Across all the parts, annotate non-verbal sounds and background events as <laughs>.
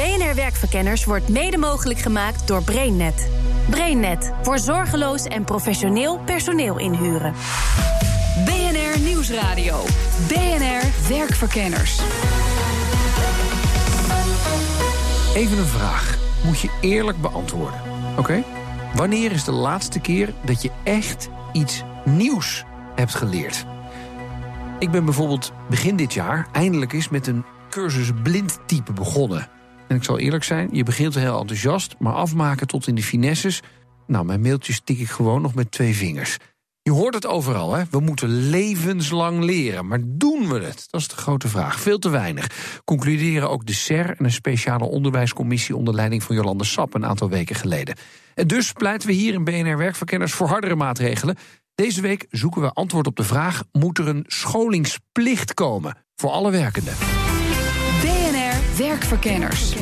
BNR Werkverkenners wordt mede mogelijk gemaakt door BrainNet. BrainNet voor zorgeloos en professioneel personeel inhuren. BNR Nieuwsradio. BNR Werkverkenners. Even een vraag. Moet je eerlijk beantwoorden. Oké? Wanneer is de laatste keer dat je echt iets nieuws hebt geleerd? Ik ben bijvoorbeeld begin dit jaar eindelijk eens met een cursus blindtype begonnen. En ik zal eerlijk zijn, je begint heel enthousiast, maar afmaken tot in de finesses. Nou, mijn mailtjes tik ik gewoon nog met twee vingers. Je hoort het overal, hè? We moeten levenslang leren. Maar doen we het? Dat is de grote vraag. Veel te weinig. Concluderen ook de SER en een speciale onderwijscommissie onder leiding van Jolande Sap een aantal weken geleden. En dus pleiten we hier in BNR Werkverkenners voor hardere maatregelen. Deze week zoeken we antwoord op de vraag: moet er een scholingsplicht komen voor alle werkenden? Werkverkenners.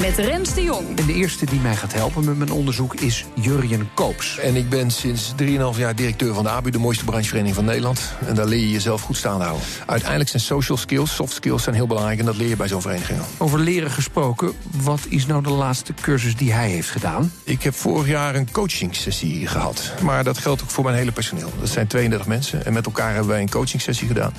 Met Rens de Jong. En de eerste die mij gaat helpen met mijn onderzoek is Jurjen Koops. En ik ben sinds 3,5 jaar directeur van de ABU, de mooiste branchevereniging van Nederland. En daar leer je jezelf goed staan houden. Uiteindelijk zijn social skills, soft skills zijn heel belangrijk en dat leer je bij zo'n vereniging. Over leren gesproken, wat is nou de laatste cursus die hij heeft gedaan? Ik heb vorig jaar een coachingsessie gehad. Maar dat geldt ook voor mijn hele personeel. Dat zijn 32 mensen en met elkaar hebben wij een coachingsessie gedaan.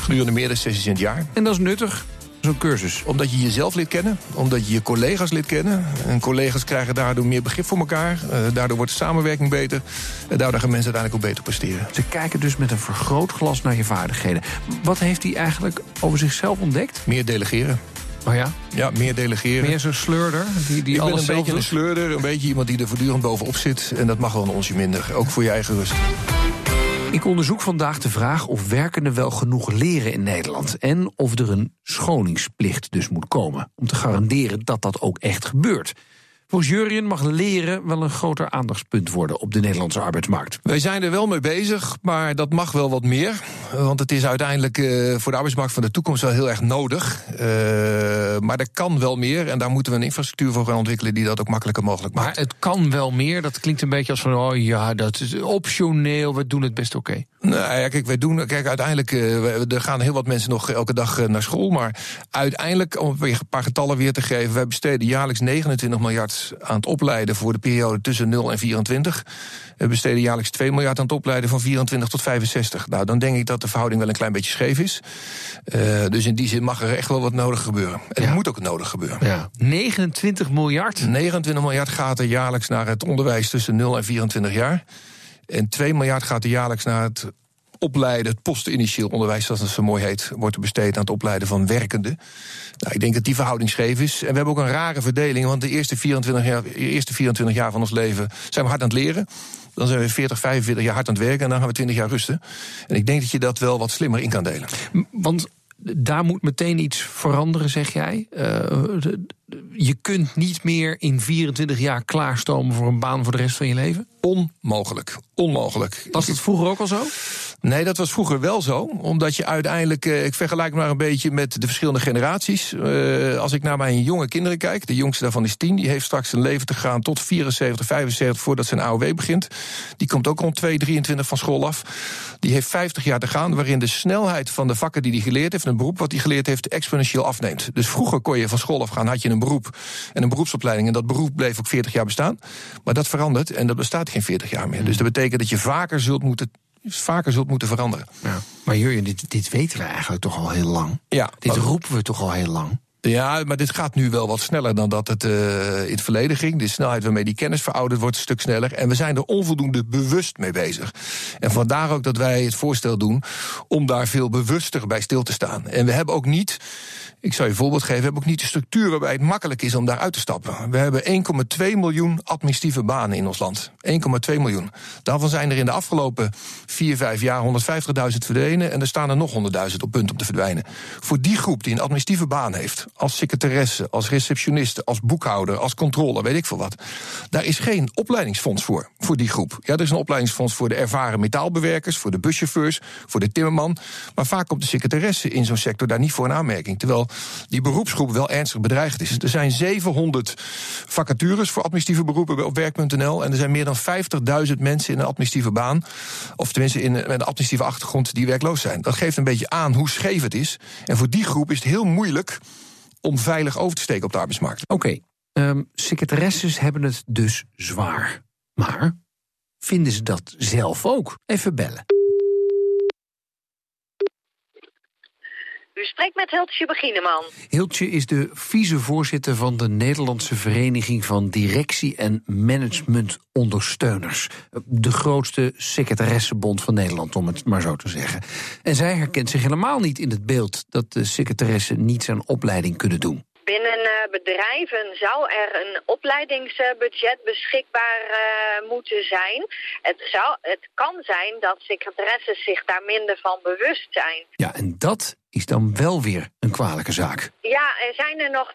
Gedurende meerdere sessies in het jaar. En dat is nuttig zo'n cursus? Omdat je jezelf leert kennen, omdat je je collega's leert kennen. En collega's krijgen daardoor meer begrip voor elkaar. Uh, daardoor wordt de samenwerking beter. En daardoor gaan mensen uiteindelijk ook beter presteren. Ze kijken dus met een vergrootglas naar je vaardigheden. Wat heeft hij eigenlijk over zichzelf ontdekt? Meer delegeren. Oh ja? Ja, meer delegeren. Meer zo'n sleurder? Die, die ik ben een beetje een sleurder, een beetje iemand die er voortdurend bovenop zit. En dat mag wel een onsje minder, ook voor je eigen rust. Ik onderzoek vandaag de vraag of werkenden wel genoeg leren in Nederland. En of er een scholingsplicht dus moet komen. Om te garanderen dat dat ook echt gebeurt. Volgens Jurjen mag leren wel een groter aandachtspunt worden op de Nederlandse arbeidsmarkt. Wij zijn er wel mee bezig, maar dat mag wel wat meer. Want het is uiteindelijk uh, voor de arbeidsmarkt van de toekomst wel heel erg nodig. Uh, maar er kan wel meer en daar moeten we een infrastructuur voor gaan ontwikkelen die dat ook makkelijker mogelijk maakt. Maar het kan wel meer, dat klinkt een beetje als van, oh ja, dat is optioneel, we doen het best oké. Okay. Nou ja, kijk, wij doen, kijk, uiteindelijk, uh, er gaan heel wat mensen nog elke dag naar school. Maar uiteindelijk, om een paar getallen weer te geven, wij besteden jaarlijks 29 miljard aan het opleiden voor de periode tussen 0 en 24. We besteden jaarlijks 2 miljard aan het opleiden van 24 tot 65. Nou, dan denk ik dat de verhouding wel een klein beetje scheef is. Uh, dus in die zin mag er echt wel wat nodig gebeuren. En ja. er moet ook nodig gebeuren. Ja. 29 miljard? 29 miljard gaat er jaarlijks naar het onderwijs tussen 0 en 24 jaar. En 2 miljard gaat er jaarlijks naar het opleiden, het postinitieel onderwijs, zoals het zo mooi heet, wordt besteed aan het opleiden van werkenden. Nou, ik denk dat die verhouding scheef is. En we hebben ook een rare verdeling, want de eerste 24 jaar, de eerste 24 jaar van ons leven zijn we hard aan het leren. Dan zijn we 40, 45 jaar hard aan het werken en dan gaan we 20 jaar rusten. En ik denk dat je dat wel wat slimmer in kan delen. Want daar moet meteen iets veranderen, zeg jij. Uh, je kunt niet meer in 24 jaar klaarstomen voor een baan voor de rest van je leven? Onmogelijk. Onmogelijk. Was het vroeger ook al zo? Nee, dat was vroeger wel zo. Omdat je uiteindelijk, uh, ik vergelijk maar een beetje met de verschillende generaties. Uh, als ik naar mijn jonge kinderen kijk, de jongste daarvan is 10, die heeft straks een leven te gaan tot 74, 75 voordat zijn AOW begint. Die komt ook rond 2, 23 van school af. Die heeft 50 jaar te gaan, waarin de snelheid van de vakken die hij geleerd heeft, en een beroep wat hij geleerd heeft, exponentieel afneemt. Dus vroeger kon je van school afgaan, had je een beroep en een beroepsopleiding. En dat beroep bleef ook 40 jaar bestaan. Maar dat verandert en dat bestaat geen 40 jaar meer. Dus dat betekent dat je vaker zult moeten vaker zult moeten veranderen. Ja. Maar Jurjen, dit, dit weten we eigenlijk toch al heel lang. Ja, dit roepen we toch al heel lang. Ja, maar dit gaat nu wel wat sneller dan dat het uh, in het verleden ging. De snelheid waarmee die kennis verouderd wordt, een stuk sneller. En we zijn er onvoldoende bewust mee bezig. En vandaar ook dat wij het voorstel doen om daar veel bewuster bij stil te staan. En we hebben ook niet. Ik zou je een voorbeeld geven. We hebben ook niet de structuur waarbij het makkelijk is om daar uit te stappen. We hebben 1,2 miljoen administratieve banen in ons land. 1,2 miljoen. Daarvan zijn er in de afgelopen 4, 5 jaar 150.000 verdwenen. En er staan er nog 100.000 op punt om te verdwijnen. Voor die groep die een administratieve baan heeft, als secretaresse, als receptioniste, als boekhouder, als controller, weet ik veel wat. Daar is geen opleidingsfonds voor, voor die groep. Ja, er is een opleidingsfonds voor de ervaren metaalbewerkers, voor de buschauffeurs, voor de timmerman. Maar vaak komt de secretaresse in zo'n sector daar niet voor een aanmerking. Terwijl die beroepsgroep wel ernstig bedreigd is. Er zijn 700 vacatures voor administratieve beroepen op werk.nl. En er zijn meer dan 50.000 mensen in een administratieve baan. Of tenminste in met een administratieve achtergrond die werkloos zijn. Dat geeft een beetje aan hoe scheef het is. En voor die groep is het heel moeilijk om veilig over te steken op de arbeidsmarkt. Oké, ehm, secretaresses hebben het dus zwaar. Maar vinden ze dat zelf ook? Even bellen. U spreekt met Hiltje Begineman. Hiltje is de vicevoorzitter van de Nederlandse Vereniging van Directie- en Managementondersteuners. De grootste secretaressenbond van Nederland, om het maar zo te zeggen. En zij herkent zich helemaal niet in het beeld dat de secretaressen niets aan opleiding kunnen doen. Bedrijven zou er een opleidingsbudget beschikbaar uh, moeten zijn. Het, zou, het kan zijn dat secretaressen zich daar minder van bewust zijn. Ja, en dat is dan wel weer een kwalijke zaak. Ja, er zijn er nog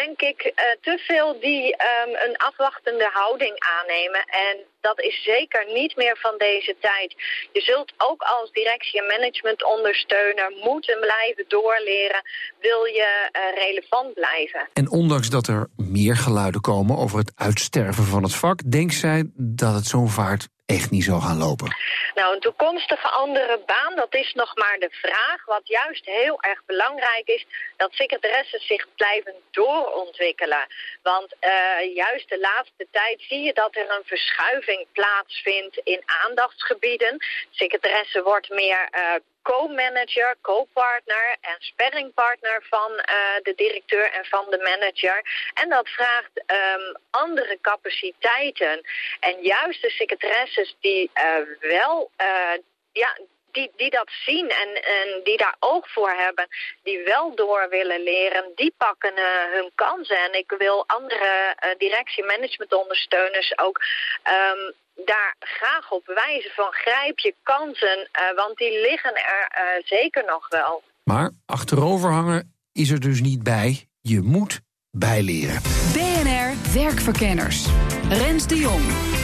denk ik uh, te veel die um, een afwachtende houding aannemen. En dat is zeker niet meer van deze tijd. Je zult ook als directie- en managementondersteuner moeten blijven doorleren. Wil je uh, relevant blijven. En ondanks dat er meer geluiden komen over het uitsterven van het vak, denkt zij dat het zo'n vaart echt niet zou gaan lopen? Nou, een toekomstige andere baan, dat is nog maar de vraag. Wat juist heel erg belangrijk is, dat secretaressen zich blijven doorontwikkelen. Want uh, juist de laatste tijd zie je dat er een verschuiving plaatsvindt in aandachtsgebieden. Secretaresse wordt meer uh, co-manager, co-partner en sparringpartner van uh, de directeur en van de manager. En dat vraagt um, andere capaciteiten. En juist de secretaresses die uh, wel uh, ja, die, die dat zien en, en die daar oog voor hebben, die wel door willen leren, die pakken uh, hun kansen. En ik wil andere uh, directie-managementondersteuners ook um, daar graag op wijzen van grijp je kansen, uh, want die liggen er uh, zeker nog wel. Maar achterover hangen is er dus niet bij. Je moet bijleren. BNR Werkverkenners. Rens de Jong.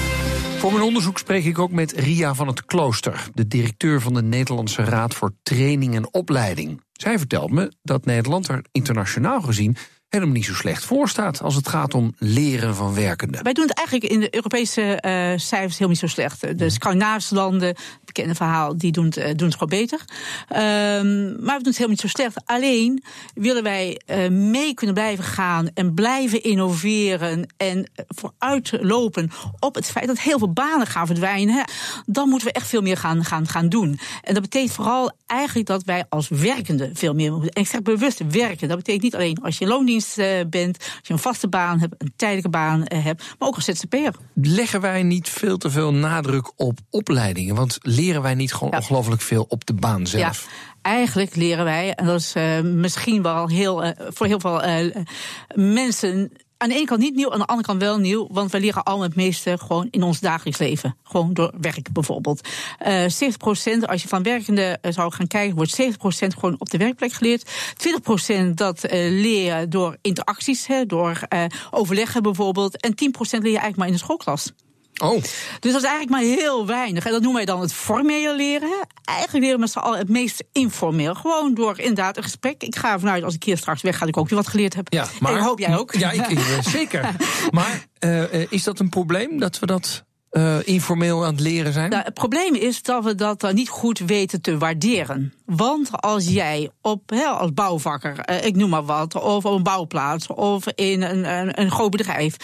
Voor mijn onderzoek spreek ik ook met Ria van het Klooster, de directeur van de Nederlandse Raad voor Training en Opleiding. Zij vertelt me dat Nederland er internationaal gezien helemaal niet zo slecht voor staat als het gaat om leren van werkenden. Wij doen het eigenlijk in de Europese uh, cijfers heel niet zo slecht. De Scandinavische landen, bekende verhaal, die doen het, uh, doen het gewoon beter. Um, maar we doen het helemaal niet zo slecht. Alleen willen wij uh, mee kunnen blijven gaan en blijven innoveren en vooruitlopen op het feit dat heel veel banen gaan verdwijnen. Hè, dan moeten we echt veel meer gaan, gaan, gaan doen. En dat betekent vooral eigenlijk dat wij als werkenden veel meer moeten. En ik zeg bewust werken. Dat betekent niet alleen als je loondienst bent, als je een vaste baan hebt, een tijdelijke baan hebt, maar ook als ZZP'er. Leggen wij niet veel te veel nadruk op opleidingen? Want leren wij niet gewoon ja. ongelooflijk veel op de baan zelf? Ja. Eigenlijk leren wij, en dat is uh, misschien wel heel, uh, voor heel veel uh, mensen aan de ene kant niet nieuw, aan de andere kant wel nieuw. Want we leren allemaal het meeste gewoon in ons dagelijks leven. Gewoon door werk bijvoorbeeld. Uh, 70% als je van werkenden zou gaan kijken, wordt 70% gewoon op de werkplek geleerd. 20% dat uh, leer je door interacties, hè, door overleggen bijvoorbeeld. En 10% leer je eigenlijk maar in de schoolklas. Oh. Dus dat is eigenlijk maar heel weinig. En dat noemen wij dan het formeel leren. Eigenlijk leren we met z'n allen het meest informeel. Gewoon door inderdaad een gesprek. Ik ga ervan uit, als ik hier straks weg ga, dat ik ook weer wat geleerd heb. Ja, maar, en hoop jij ook. Ja, ik, <laughs> zeker. Maar uh, is dat een probleem dat we dat uh, informeel aan het leren zijn? Nou, het probleem is dat we dat uh, niet goed weten te waarderen. Want als jij op, he, als bouwvakker, uh, ik noem maar wat, of op een bouwplaats, of in een, een, een groot bedrijf,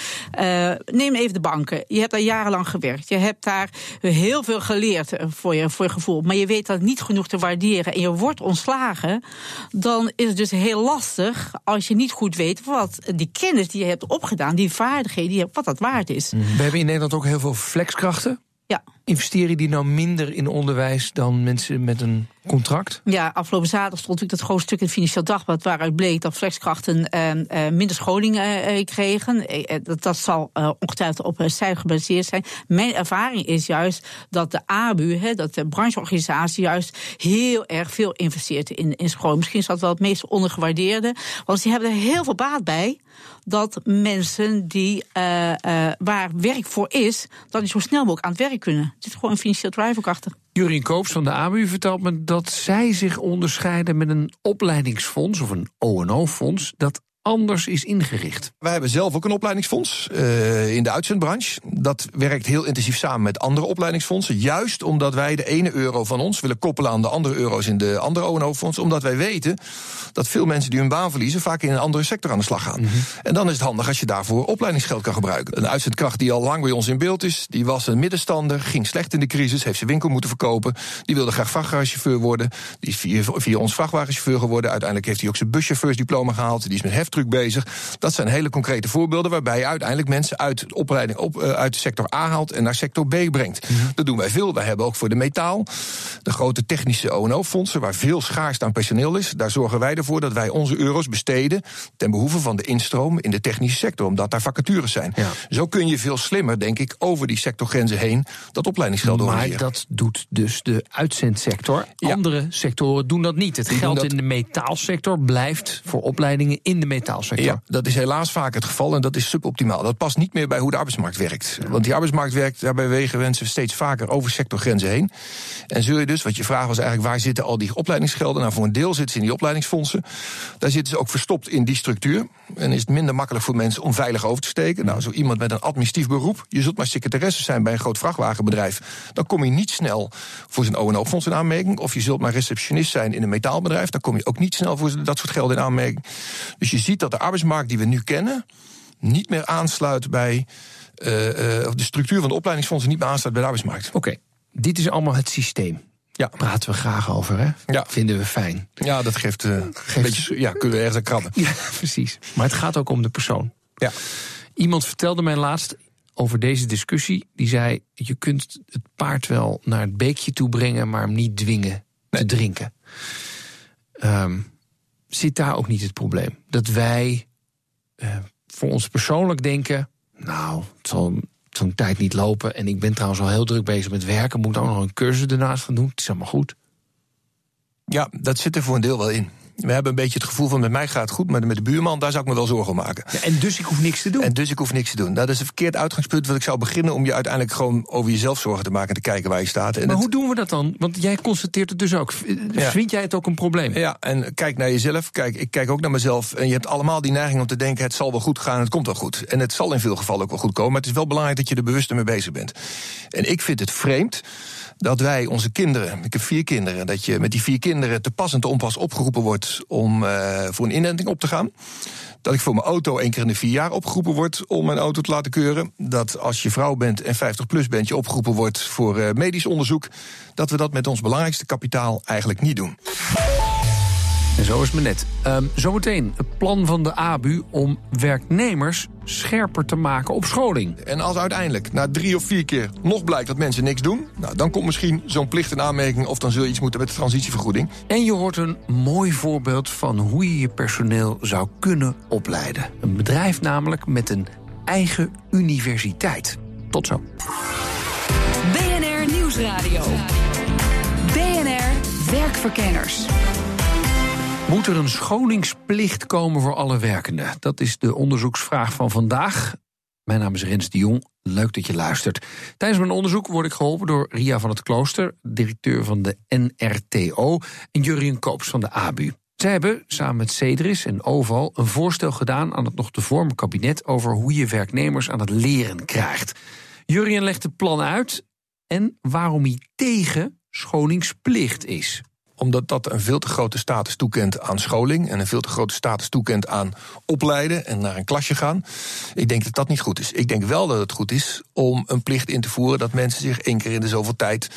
neem even de banken. Je hebt daar jarenlang gewerkt. Je hebt daar heel veel geleerd voor je, voor je gevoel. Maar je weet dat niet genoeg te waarderen en je wordt ontslagen. Dan is het dus heel lastig als je niet goed weet wat die kennis die je hebt opgedaan, die vaardigheden, die je hebt, wat dat waard is. We hebben in Nederland ook heel veel flexkrachten. Ja. Investeren die nou minder in onderwijs dan mensen met een contract? Ja, afgelopen zaterdag stond natuurlijk dat groot stuk in Financieel Dagblad... waaruit bleek dat flexkrachten uh, uh, minder scholing uh, kregen. dat, dat zal ongetwijfeld op cijfer gebaseerd zijn. Mijn ervaring is juist dat de ABU, he, dat de brancheorganisatie... juist heel erg veel investeert in, in scholing. Misschien is dat wel het meest ondergewaardeerde. Want ze hebben er heel veel baat bij dat mensen die, waar werk voor is... dat die zo snel mogelijk aan het werk kunnen. Er zit gewoon een financieel drive ook achter. Jurien Koops van de ABU vertelt me dat zij zich onderscheiden met een opleidingsfonds of een O&O-fonds dat anders is ingericht. Wij hebben zelf ook een opleidingsfonds uh, in de uitzendbranche. Dat werkt heel intensief samen met andere opleidingsfondsen. Juist omdat wij de ene euro van ons willen koppelen aan de andere euro's in de andere ONO-fonds. Omdat wij weten dat veel mensen die hun baan verliezen vaak in een andere sector aan de slag gaan. Mm -hmm. En dan is het handig als je daarvoor opleidingsgeld kan gebruiken. Een uitzendkracht die al lang bij ons in beeld is, die was een middenstander, ging slecht in de crisis, heeft zijn winkel moeten verkopen. Die wilde graag vrachtwagenchauffeur worden. Die is via, via ons vrachtwagenchauffeur geworden. Uiteindelijke heeft hij ook zijn buschauffeursdiploma gehaald. Die is met heftruck bezig. Dat zijn hele concrete voorbeelden waarbij je uiteindelijk mensen uit de opleiding op, uh, uit sector A haalt en naar sector B brengt. Mm -hmm. Dat doen wij veel. Wij hebben ook voor de metaal de grote technische ONO-fondsen, waar veel schaarste aan personeel is. Daar zorgen wij ervoor dat wij onze euro's besteden ten behoeve van de instroom in de technische sector, omdat daar vacatures zijn. Ja. Zo kun je veel slimmer, denk ik, over die sectorgrenzen heen dat opleidingsgeld Maar dat doet dus de uitzendsector. Ja. Andere sectoren doen dat niet. Het geld in de metaalsector blijft voor opleidingen in de Ja, dat is helaas vaak het geval en dat is suboptimaal. Dat past niet meer bij hoe de arbeidsmarkt werkt. Want die arbeidsmarkt werkt, daarbij wegen mensen steeds vaker over sectorgrenzen heen. En zul je dus, wat je vraag was eigenlijk, waar zitten al die opleidingsgelden? Nou, voor een deel zitten ze in die opleidingsfondsen. Daar zitten ze ook verstopt in die structuur. En is het minder makkelijk voor mensen om veilig over te steken. Nou, zo iemand met een administratief beroep, je zult maar secretaresse zijn bij een groot vrachtwagenbedrijf, dan kom je niet snel voor zijn ONO-fonds in aanmerking. Of je zult maar receptionist zijn in een metaalbedrijf, dan kom je ook niet snel voor dat soort gelden in aanmerking. Dus je ziet dat de arbeidsmarkt die we nu kennen, niet meer aansluit bij. Uh, uh, de structuur van de opleidingsfondsen niet meer aansluit bij de arbeidsmarkt. Oké, okay. dit is allemaal het systeem. Ja. Praten we graag over, hè? Ja. Vinden we fijn. Ja, dat geeft, uh, geeft... een beetje. Ja, kunnen we ergens aan krabben. Ja, <laughs> precies. Maar het gaat ook om de persoon. Ja. Iemand vertelde mij laatst over deze discussie. Die zei: Je kunt het paard wel naar het beekje toe brengen, maar hem niet dwingen nee. te drinken. Um, zit daar ook niet het probleem? Dat wij uh, voor ons persoonlijk denken: Nou, het zal zo'n tijd niet lopen. En ik ben trouwens al heel druk bezig met werken. Moet ook nog een cursus ernaast gaan doen. Het is allemaal goed. Ja, dat zit er voor een deel wel in. We hebben een beetje het gevoel van met mij gaat het goed, maar met de buurman, daar zou ik me wel zorgen om maken. Ja, en dus ik hoef niks te doen. En dus ik hoef niks te doen. Dat is een verkeerd uitgangspunt wat ik zou beginnen om je uiteindelijk gewoon over jezelf zorgen te maken en te kijken waar je staat. En maar het... hoe doen we dat dan? Want jij constateert het dus ook. Ja. Vind jij het ook een probleem? Ja, en kijk naar jezelf. Kijk, ik kijk ook naar mezelf. En je hebt allemaal die neiging om te denken: het zal wel goed gaan, het komt wel goed. En het zal in veel gevallen ook wel goed komen. Maar het is wel belangrijk dat je er bewust mee bezig bent. En ik vind het vreemd dat wij onze kinderen, ik heb vier kinderen, dat je met die vier kinderen te pas en te onpas opgeroepen wordt om uh, voor een inenting op te gaan. Dat ik voor mijn auto één keer in de vier jaar opgeroepen word om mijn auto te laten keuren. Dat als je vrouw bent en 50 plus bent, je opgeroepen wordt voor uh, medisch onderzoek. Dat we dat met ons belangrijkste kapitaal eigenlijk niet doen. En zo is het me net. Um, zometeen het plan van de ABU om werknemers scherper te maken op scholing. En als uiteindelijk na drie of vier keer nog blijkt dat mensen niks doen... Nou, dan komt misschien zo'n plicht in aanmerking... of dan zul je iets moeten met de transitievergoeding. En je hoort een mooi voorbeeld van hoe je je personeel zou kunnen opleiden. Een bedrijf namelijk met een eigen universiteit. Tot zo. BNR Nieuwsradio. BNR Werkverkenners. Moet er een scholingsplicht komen voor alle werkenden? Dat is de onderzoeksvraag van vandaag. Mijn naam is Rens de Jong. Leuk dat je luistert. Tijdens mijn onderzoek word ik geholpen door Ria van het Klooster, directeur van de NRTO, en Jurien Koops van de ABU. Zij hebben samen met Cedris en Oval een voorstel gedaan aan het nog te vormen kabinet over hoe je werknemers aan het leren krijgt. Jurien legt het plan uit en waarom hij tegen scholingsplicht is omdat dat een veel te grote status toekent aan scholing en een veel te grote status toekent aan opleiden en naar een klasje gaan. Ik denk dat dat niet goed is. Ik denk wel dat het goed is om een plicht in te voeren dat mensen zich één keer in de zoveel tijd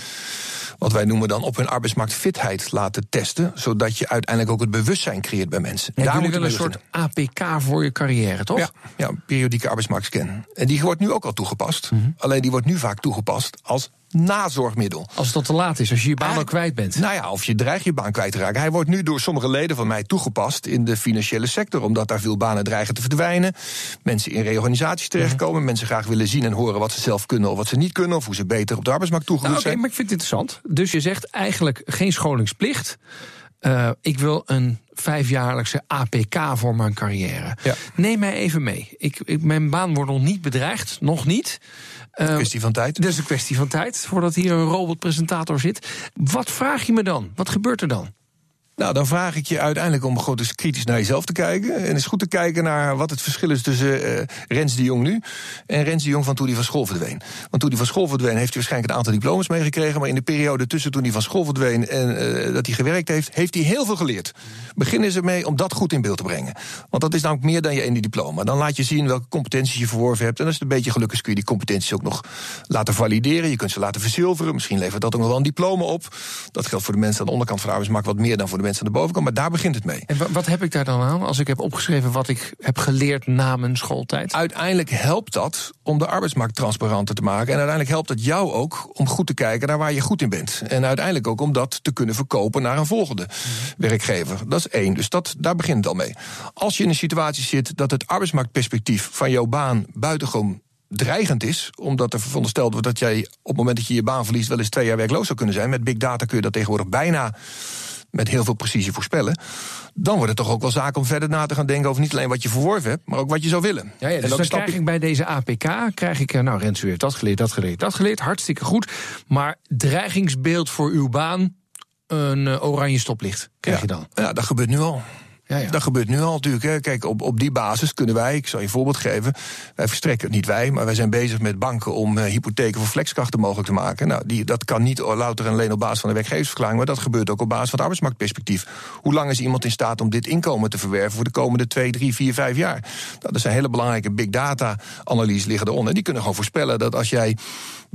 wat wij noemen dan op hun arbeidsmarktfitheid laten testen. Zodat je uiteindelijk ook het bewustzijn creëert bij mensen. Ja, Daar moet wel een soort APK voor je carrière, toch? Ja, ja, periodieke arbeidsmarktscan. En die wordt nu ook al toegepast. Mm -hmm. Alleen die wordt nu vaak toegepast als nazorgmiddel. Als het al te laat is, als je je baan al kwijt bent. Nou ja, of je dreigt je baan kwijt te raken. Hij wordt nu door sommige leden van mij toegepast in de financiële sector. Omdat daar veel banen dreigen te verdwijnen. Mensen in reorganisaties terechtkomen. Mm. Mensen graag willen zien en horen wat ze zelf kunnen of wat ze niet kunnen. Of hoe ze beter op de arbeidsmarkt toegerust nou, okay, zijn. maar ik vind het interessant. Dus je zegt eigenlijk geen scholingsplicht. Uh, ik wil een vijfjaarlijkse APK voor mijn carrière. Ja. Neem mij even mee. Ik, ik, mijn baan wordt nog niet bedreigd, nog niet. Een uh, kwestie van tijd. Is een kwestie van tijd, voordat hier een robotpresentator zit. Wat vraag je me dan? Wat gebeurt er dan? Nou, dan vraag ik je uiteindelijk om gewoon eens kritisch naar jezelf te kijken. En eens goed te kijken naar wat het verschil is tussen uh, Rens de Jong nu en Rens de Jong van toen hij van school verdween. Want toen hij van school verdween, heeft hij waarschijnlijk een aantal diploma's meegekregen. Maar in de periode tussen toen hij van school verdween en uh, dat hij gewerkt heeft, heeft hij heel veel geleerd. Begin eens ermee om dat goed in beeld te brengen. Want dat is namelijk meer dan je ene diploma. Dan laat je zien welke competenties je verworven hebt. En als het een beetje geluk is, kun je die competenties ook nog laten valideren. Je kunt ze laten verzilveren. Misschien levert dat ook nog wel een diploma op. Dat geldt voor de mensen aan de onderkant van de arbeidsmarkt wat meer dan voor de mensen aan de bovenkant. Maar daar begint het mee. En wat heb ik daar dan aan als ik heb opgeschreven wat ik heb geleerd na mijn schooltijd? Uiteindelijk helpt dat om de arbeidsmarkt transparanter te maken. En uiteindelijk helpt het jou ook om goed te kijken naar waar je goed in bent. En uiteindelijk ook om dat te kunnen verkopen naar een volgende werkgever. Dat is één. Dus dat, daar begint het al mee. Als je in een situatie zit dat het arbeidsmarktperspectief van jouw baan buitengewoon dreigend is, omdat er verondersteld wordt dat jij op het moment dat je je baan verliest wel eens twee jaar werkloos zou kunnen zijn. Met big data kun je dat tegenwoordig bijna met heel veel precisie voorspellen. Dan wordt het toch ook wel zaak om verder na te gaan denken over niet alleen wat je verworven hebt, maar ook wat je zou willen. Ja, ja dus en dan krijg ik bij deze APK, krijg ik, eh, nou Rens, u heeft dat geleerd, dat geleerd, dat geleerd, hartstikke goed. Maar dreigingsbeeld voor uw baan, een eh, oranje stoplicht, krijg je dan? Ja, dat gebeurt nu al. Ja. Dat gebeurt nu al natuurlijk. Hè. Kijk, op, op die basis kunnen wij, ik zal je een voorbeeld geven. Wij verstrekken, niet wij, maar wij zijn bezig met banken om uh, hypotheken voor flexkrachten mogelijk te maken. Nou, die, dat kan niet louter en alleen op basis van de werkgeversverklaring, maar dat gebeurt ook op basis van het arbeidsmarktperspectief. Hoe lang is iemand in staat om dit inkomen te verwerven voor de komende twee, drie, vier, vijf jaar? Nou, dat zijn hele belangrijke big data analyses liggen eronder. Die kunnen gewoon voorspellen dat als jij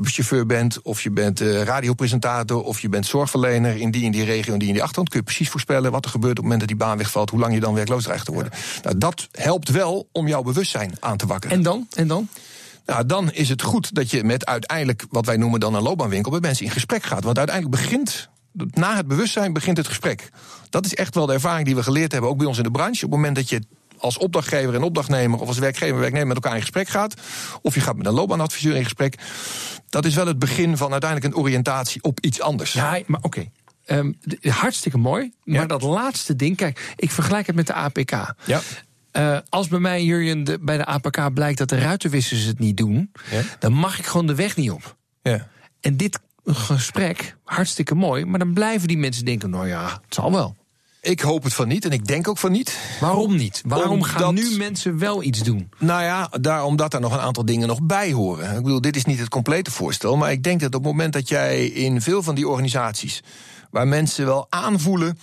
chauffeur bent, of je bent uh, radiopresentator, of je bent zorgverlener in die in die regio en die in die achtergrond, kun je precies voorspellen wat er gebeurt op het moment dat die baan wegvalt, hoe lang je dan werkloos dreigt te worden. Nou, dat helpt wel om jouw bewustzijn aan te wakkeren. En dan? En dan? Nou, dan is het goed dat je met uiteindelijk wat wij noemen dan een loopbaanwinkel met mensen in gesprek gaat. Want uiteindelijk begint na het bewustzijn begint het gesprek. Dat is echt wel de ervaring die we geleerd hebben, ook bij ons in de branche. Op het moment dat je als opdrachtgever en opdrachtnemer of als werkgever en werknemer met elkaar in gesprek gaat, of je gaat met een loopbaanadviseur in gesprek, dat is wel het begin van uiteindelijk een oriëntatie op iets anders. Ja, maar oké. Ehm, hartstikke mooi. Maar dat laatste ding, kijk, ik vergelijk het met de APK. Ja. Uh, als bij mij, Jurjen, bij de APK blijkt dat de ruitenwissers het niet doen, ja. dan mag ik gewoon de weg niet op. Ja. En dit gesprek, hartstikke mooi, maar dan blijven die mensen denken: nou ja, het zal wel. Ik hoop het van niet en ik denk ook van niet. Waarom niet? Waarom gaan nu mensen wel iets doen? Nou ja, daar, omdat er nog een aantal dingen nog bij horen. Ik bedoel, dit is niet het complete voorstel. Maar ik denk dat op het moment dat jij in veel van die organisaties. waar mensen wel aanvoelen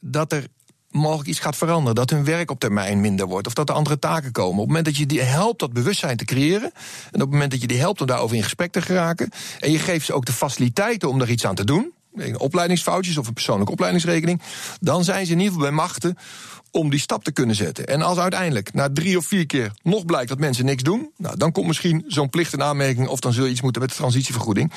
dat er mogelijk iets gaat veranderen. Dat hun werk op termijn minder wordt. Of dat er andere taken komen. Op het moment dat je die helpt dat bewustzijn te creëren. En op het moment dat je die helpt om daarover in gesprek te geraken. En je geeft ze ook de faciliteiten om er iets aan te doen opleidingsfoutjes of een persoonlijke opleidingsrekening, dan zijn ze in ieder geval bij machten om die stap te kunnen zetten. En als uiteindelijk na drie of vier keer nog blijkt dat mensen niks doen, nou, dan komt misschien zo'n plicht in aanmerking of dan zul je iets moeten met de transitievergoeding.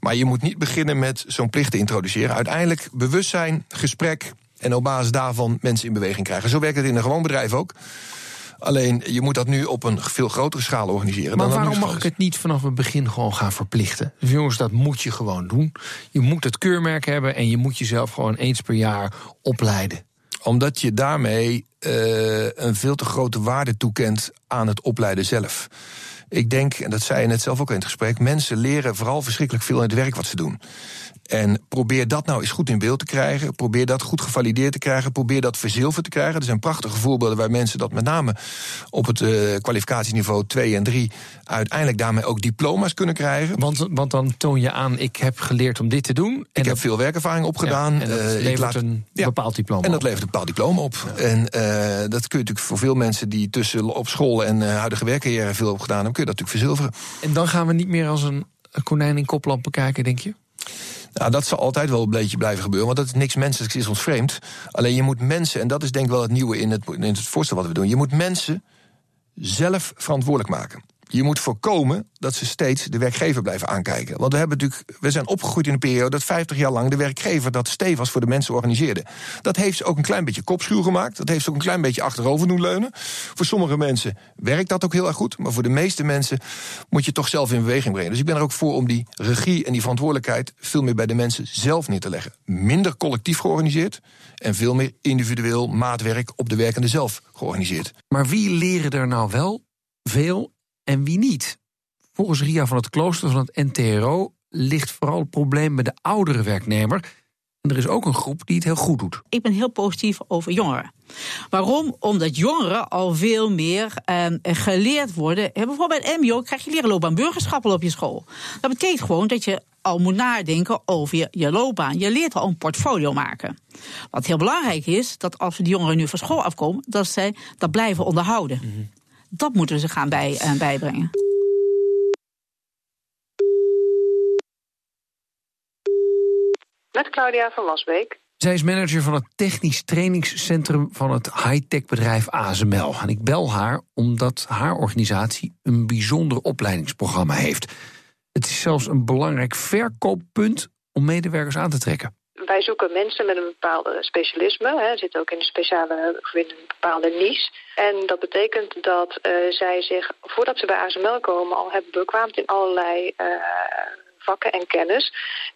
Maar je moet niet beginnen met zo'n plicht te introduceren. Uiteindelijk bewustzijn, gesprek en op basis daarvan mensen in beweging krijgen. Zo werkt het in een gewoon bedrijf ook. Alleen je moet dat nu op een veel grotere schaal organiseren. Maar waarom mag ik het niet vanaf het begin gewoon gaan verplichten? Dus jongens, dat moet je gewoon doen. Je moet het keurmerk hebben en je moet jezelf gewoon eens per jaar opleiden. Omdat je daarmee uh, een veel te grote waarde toekent aan het opleiden zelf. Ik denk, en dat zei je net zelf ook in het gesprek, mensen leren vooral verschrikkelijk veel in het werk wat ze doen. En probeer dat nou eens goed in beeld te krijgen. Probeer dat goed gevalideerd te krijgen. Probeer dat verzilverd te krijgen. Er zijn prachtige voorbeelden waar mensen dat met name op het uh, kwalificatieniveau 2 en 3 uiteindelijk daarmee ook diploma's kunnen krijgen. Want, want dan toon je aan, ik heb geleerd om dit te doen. En ik dat, heb veel werkervaring opgedaan. Ja, en dat uh, levert laat, een ja, bepaald diploma En dat levert een bepaald diploma op. Ja. En uh, dat kun je natuurlijk voor veel mensen die tussen op school en huidige werkcarrière veel opgedaan hebben, kun je dat natuurlijk verzilveren. En dan gaan we niet meer als een konijn in koplampen kijken, denk je? Nou, dat zal altijd wel een beetje blijven gebeuren, want dat is niks menselijks, is ons vreemd. Alleen je moet mensen, en dat is denk ik wel het nieuwe in het, in het voorstel wat we doen, je moet mensen zelf verantwoordelijk maken. Je moet voorkomen dat ze steeds de werkgever blijven aankijken. Want we, hebben natuurlijk, we zijn opgegroeid in een periode dat 50 jaar lang de werkgever dat stevig voor de mensen organiseerde. Dat heeft ze ook een klein beetje kopschuw gemaakt. Dat heeft ze ook een klein beetje achterover doen leunen. Voor sommige mensen werkt dat ook heel erg goed. Maar voor de meeste mensen moet je toch zelf in beweging brengen. Dus ik ben er ook voor om die regie en die verantwoordelijkheid veel meer bij de mensen zelf neer te leggen. Minder collectief georganiseerd en veel meer individueel maatwerk op de werkende zelf georganiseerd. Maar wie leren er nou wel veel en wie niet. Volgens Ria van het Klooster van het NTRO ligt vooral het probleem bij de oudere werknemer. En er is ook een groep die het heel goed doet. Ik ben heel positief over jongeren. Waarom? Omdat jongeren al veel meer eh, geleerd worden. Bijvoorbeeld bij het MBO krijg je leren loopbaan burgerschap op je school. Dat betekent gewoon dat je al moet nadenken over je, je loopbaan. Je leert al een portfolio maken. Wat heel belangrijk is, dat als we die jongeren nu van school afkomen, dat zij dat blijven onderhouden. Mhm. Dat moeten ze gaan bij, uh, bijbrengen. Met Claudia van Wasbeek. Zij is manager van het technisch trainingscentrum van het high-tech bedrijf ASML. En ik bel haar omdat haar organisatie een bijzonder opleidingsprogramma heeft. Het is zelfs een belangrijk verkooppunt om medewerkers aan te trekken. Wij zoeken mensen met een bepaalde specialisme. Hè, zitten ook in een speciale of in een bepaalde niche. En dat betekent dat uh, zij zich, voordat ze bij ASML komen, al hebben bekwaamd in allerlei uh, vakken en kennis.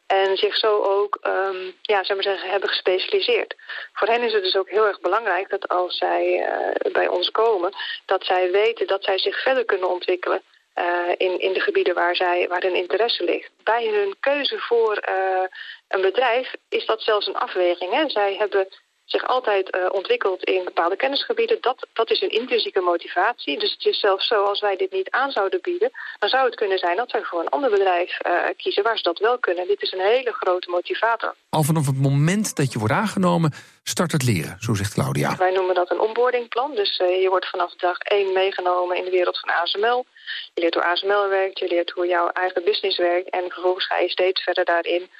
En zich zo ook, um, ja, zeg zeggen, hebben gespecialiseerd. Voor hen is het dus ook heel erg belangrijk dat als zij uh, bij ons komen, dat zij weten dat zij zich verder kunnen ontwikkelen. Uh, in, in de gebieden waar, zij, waar hun interesse ligt. Bij hun keuze voor uh, een bedrijf is dat zelfs een afweging. Hè? Zij hebben zich altijd uh, ontwikkeld in bepaalde kennisgebieden. Dat, dat is een intrinsieke motivatie. Dus het is zelfs zo, als wij dit niet aan zouden bieden... dan zou het kunnen zijn dat wij voor een ander bedrijf uh, kiezen... waar ze dat wel kunnen. Dit is een hele grote motivator. Al vanaf het moment dat je wordt aangenomen, start het leren, zo zegt Claudia. Wij noemen dat een onboardingplan. Dus uh, je wordt vanaf dag één meegenomen in de wereld van ASML... Je leert hoe ASML werkt, je leert hoe jouw eigen business werkt... en vervolgens ga je steeds verder daarin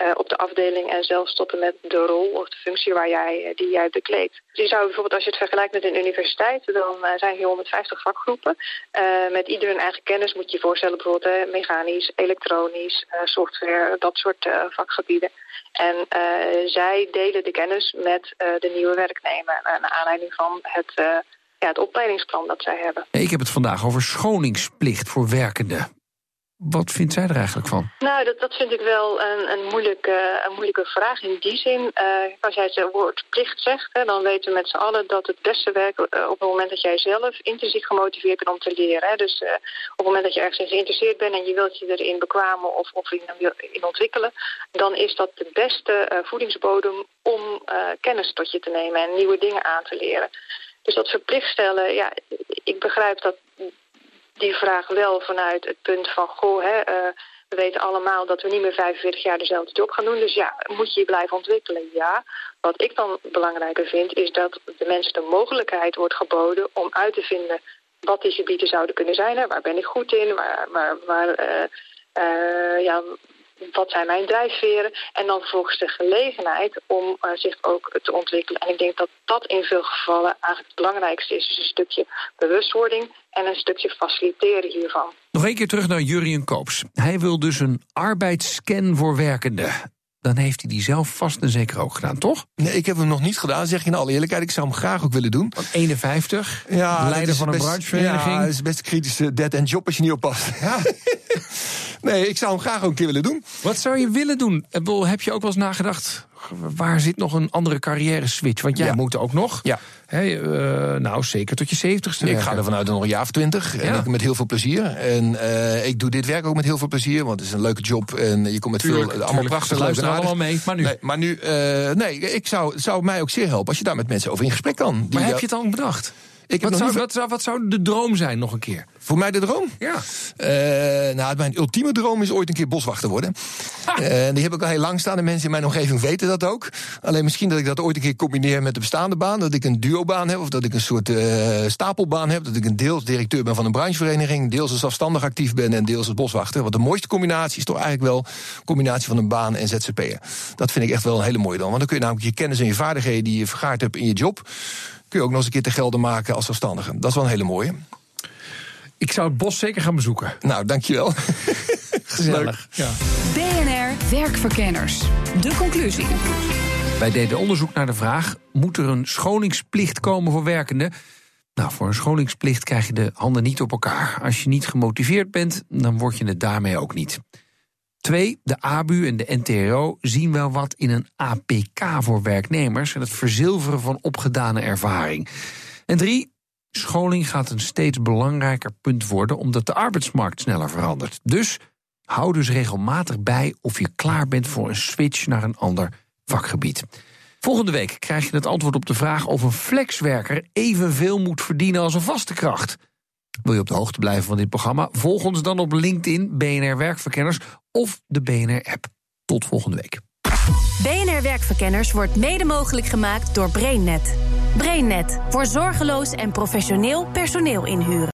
uh, op de afdeling... en zelfs tot en met de rol of de functie waar jij, die jij bekleedt. Dus je zou bijvoorbeeld, als je het vergelijkt met een universiteit... dan uh, zijn hier 150 vakgroepen. Met ieder hun eigen kennis moet je je voorstellen... bijvoorbeeld mechanisch, elektronisch, software, dat soort vakgebieden. En zij delen de kennis met de nieuwe werknemer... naar aanleiding van het ja, het opleidingsplan dat zij hebben. Ik heb het vandaag over schoningsplicht voor werkenden. Wat vindt zij er eigenlijk van? Nou, dat, dat vind ik wel een, een, moeilijke, een moeilijke vraag in die zin. Uh, als jij het woord plicht zegt, hè, dan weten we met z'n allen dat het beste werkt uh, op het moment dat jij zelf intrinsiek gemotiveerd bent om te leren. Hè. Dus uh, op het moment dat je ergens in geïnteresseerd bent en je wilt je erin bekwamen of, of in, in ontwikkelen, dan is dat de beste voedingsbodem om kennis tot je te nemen en nieuwe dingen aan te leren. Dus dat verplicht stellen, ja, ik begrijp dat die vraag wel vanuit het punt van... goh, hè, uh, we weten allemaal dat we niet meer 45 jaar dezelfde job gaan doen. Dus ja, moet je je blijven ontwikkelen? Ja. Wat ik dan belangrijker vind, is dat de mensen de mogelijkheid wordt geboden... om uit te vinden wat die gebieden zouden kunnen zijn. Hè. Waar ben ik goed in? Waar, waar, waar uh, uh, ja, wat zijn mijn drijfveren en dan vervolgens de gelegenheid om uh, zich ook te ontwikkelen. En ik denk dat dat in veel gevallen eigenlijk het belangrijkste is. Dus een stukje bewustwording en een stukje faciliteren hiervan. Nog een keer terug naar Jurien Koops. Hij wil dus een arbeidsscan voor werkenden dan heeft hij die zelf vast en zeker ook gedaan, toch? Nee, ik heb hem nog niet gedaan, zeg je in alle eerlijkheid. Ik zou hem graag ook willen doen. 51, ja, leider van een branchevereniging. Ja, dat is best een kritische dead-end job als je niet oppast. Ja. <laughs> nee, ik zou hem graag ook een keer willen doen. Wat zou je willen doen? Heb je ook wel eens nagedacht, waar zit nog een andere carrière switch? Want jij ja. moet ook nog. Ja. Hey, uh, nou, zeker tot je zeventigste. Ik ga er vanuit nog een jaar of twintig. En ik met heel veel plezier. En uh, ik doe dit werk ook met heel veel plezier. Want het is een leuke job. En je komt met tuurlijk, veel. Allemaal prachtig. Luisteren allemaal mee. Maar nu. Nee, maar nu uh, nee, ik zou, zou mij ook zeer helpen als je daar met mensen over in gesprek kan. Maar heb je het al bedacht? Ik wat, zou, wat, zou, wat zou de droom zijn nog een keer? Voor mij de droom? Ja. Uh, nou, mijn ultieme droom is ooit een keer boswachter worden. Uh, die heb ik al heel lang staan. En mensen in mijn omgeving weten dat ook. Alleen misschien dat ik dat ooit een keer combineer met de bestaande baan. Dat ik een duobaan heb. Of dat ik een soort uh, stapelbaan heb. Dat ik een deels directeur ben van een branchevereniging. Deels als zelfstandig actief ben. En deels als boswachter. Want de mooiste combinatie is toch eigenlijk wel een combinatie van een baan en ZZP'er. Dat vind ik echt wel een hele mooie dan. Want dan kun je namelijk je kennis en je vaardigheden die je vergaard hebt in je job kun je ook nog eens een keer te gelden maken als zelfstandige. Dat is wel een hele mooie. Ik zou het bos zeker gaan bezoeken. Nou, dankjewel. Gezellig. <laughs> Ja. BNR Werkverkenners. De conclusie. Wij deden onderzoek naar de vraag: moet er een schoningsplicht komen voor werkenden? Nou, voor een schoningsplicht krijg je de handen niet op elkaar. Als je niet gemotiveerd bent, dan word je het daarmee ook niet. Twee, de ABU en de NTRO zien wel wat in een APK voor werknemers en het verzilveren van opgedane ervaring. En drie, scholing gaat een steeds belangrijker punt worden omdat de arbeidsmarkt sneller verandert. Dus hou dus regelmatig bij of je klaar bent voor een switch naar een ander vakgebied. Volgende week krijg je het antwoord op de vraag of een flexwerker evenveel moet verdienen als een vaste kracht. Wil je op de hoogte blijven van dit programma? Volg ons dan op LinkedIn, BNR Werkverkenners of de BNR-app. Tot volgende week. BNR Werkverkenners wordt mede mogelijk gemaakt door BrainNet. BrainNet voor zorgeloos en professioneel personeel inhuren.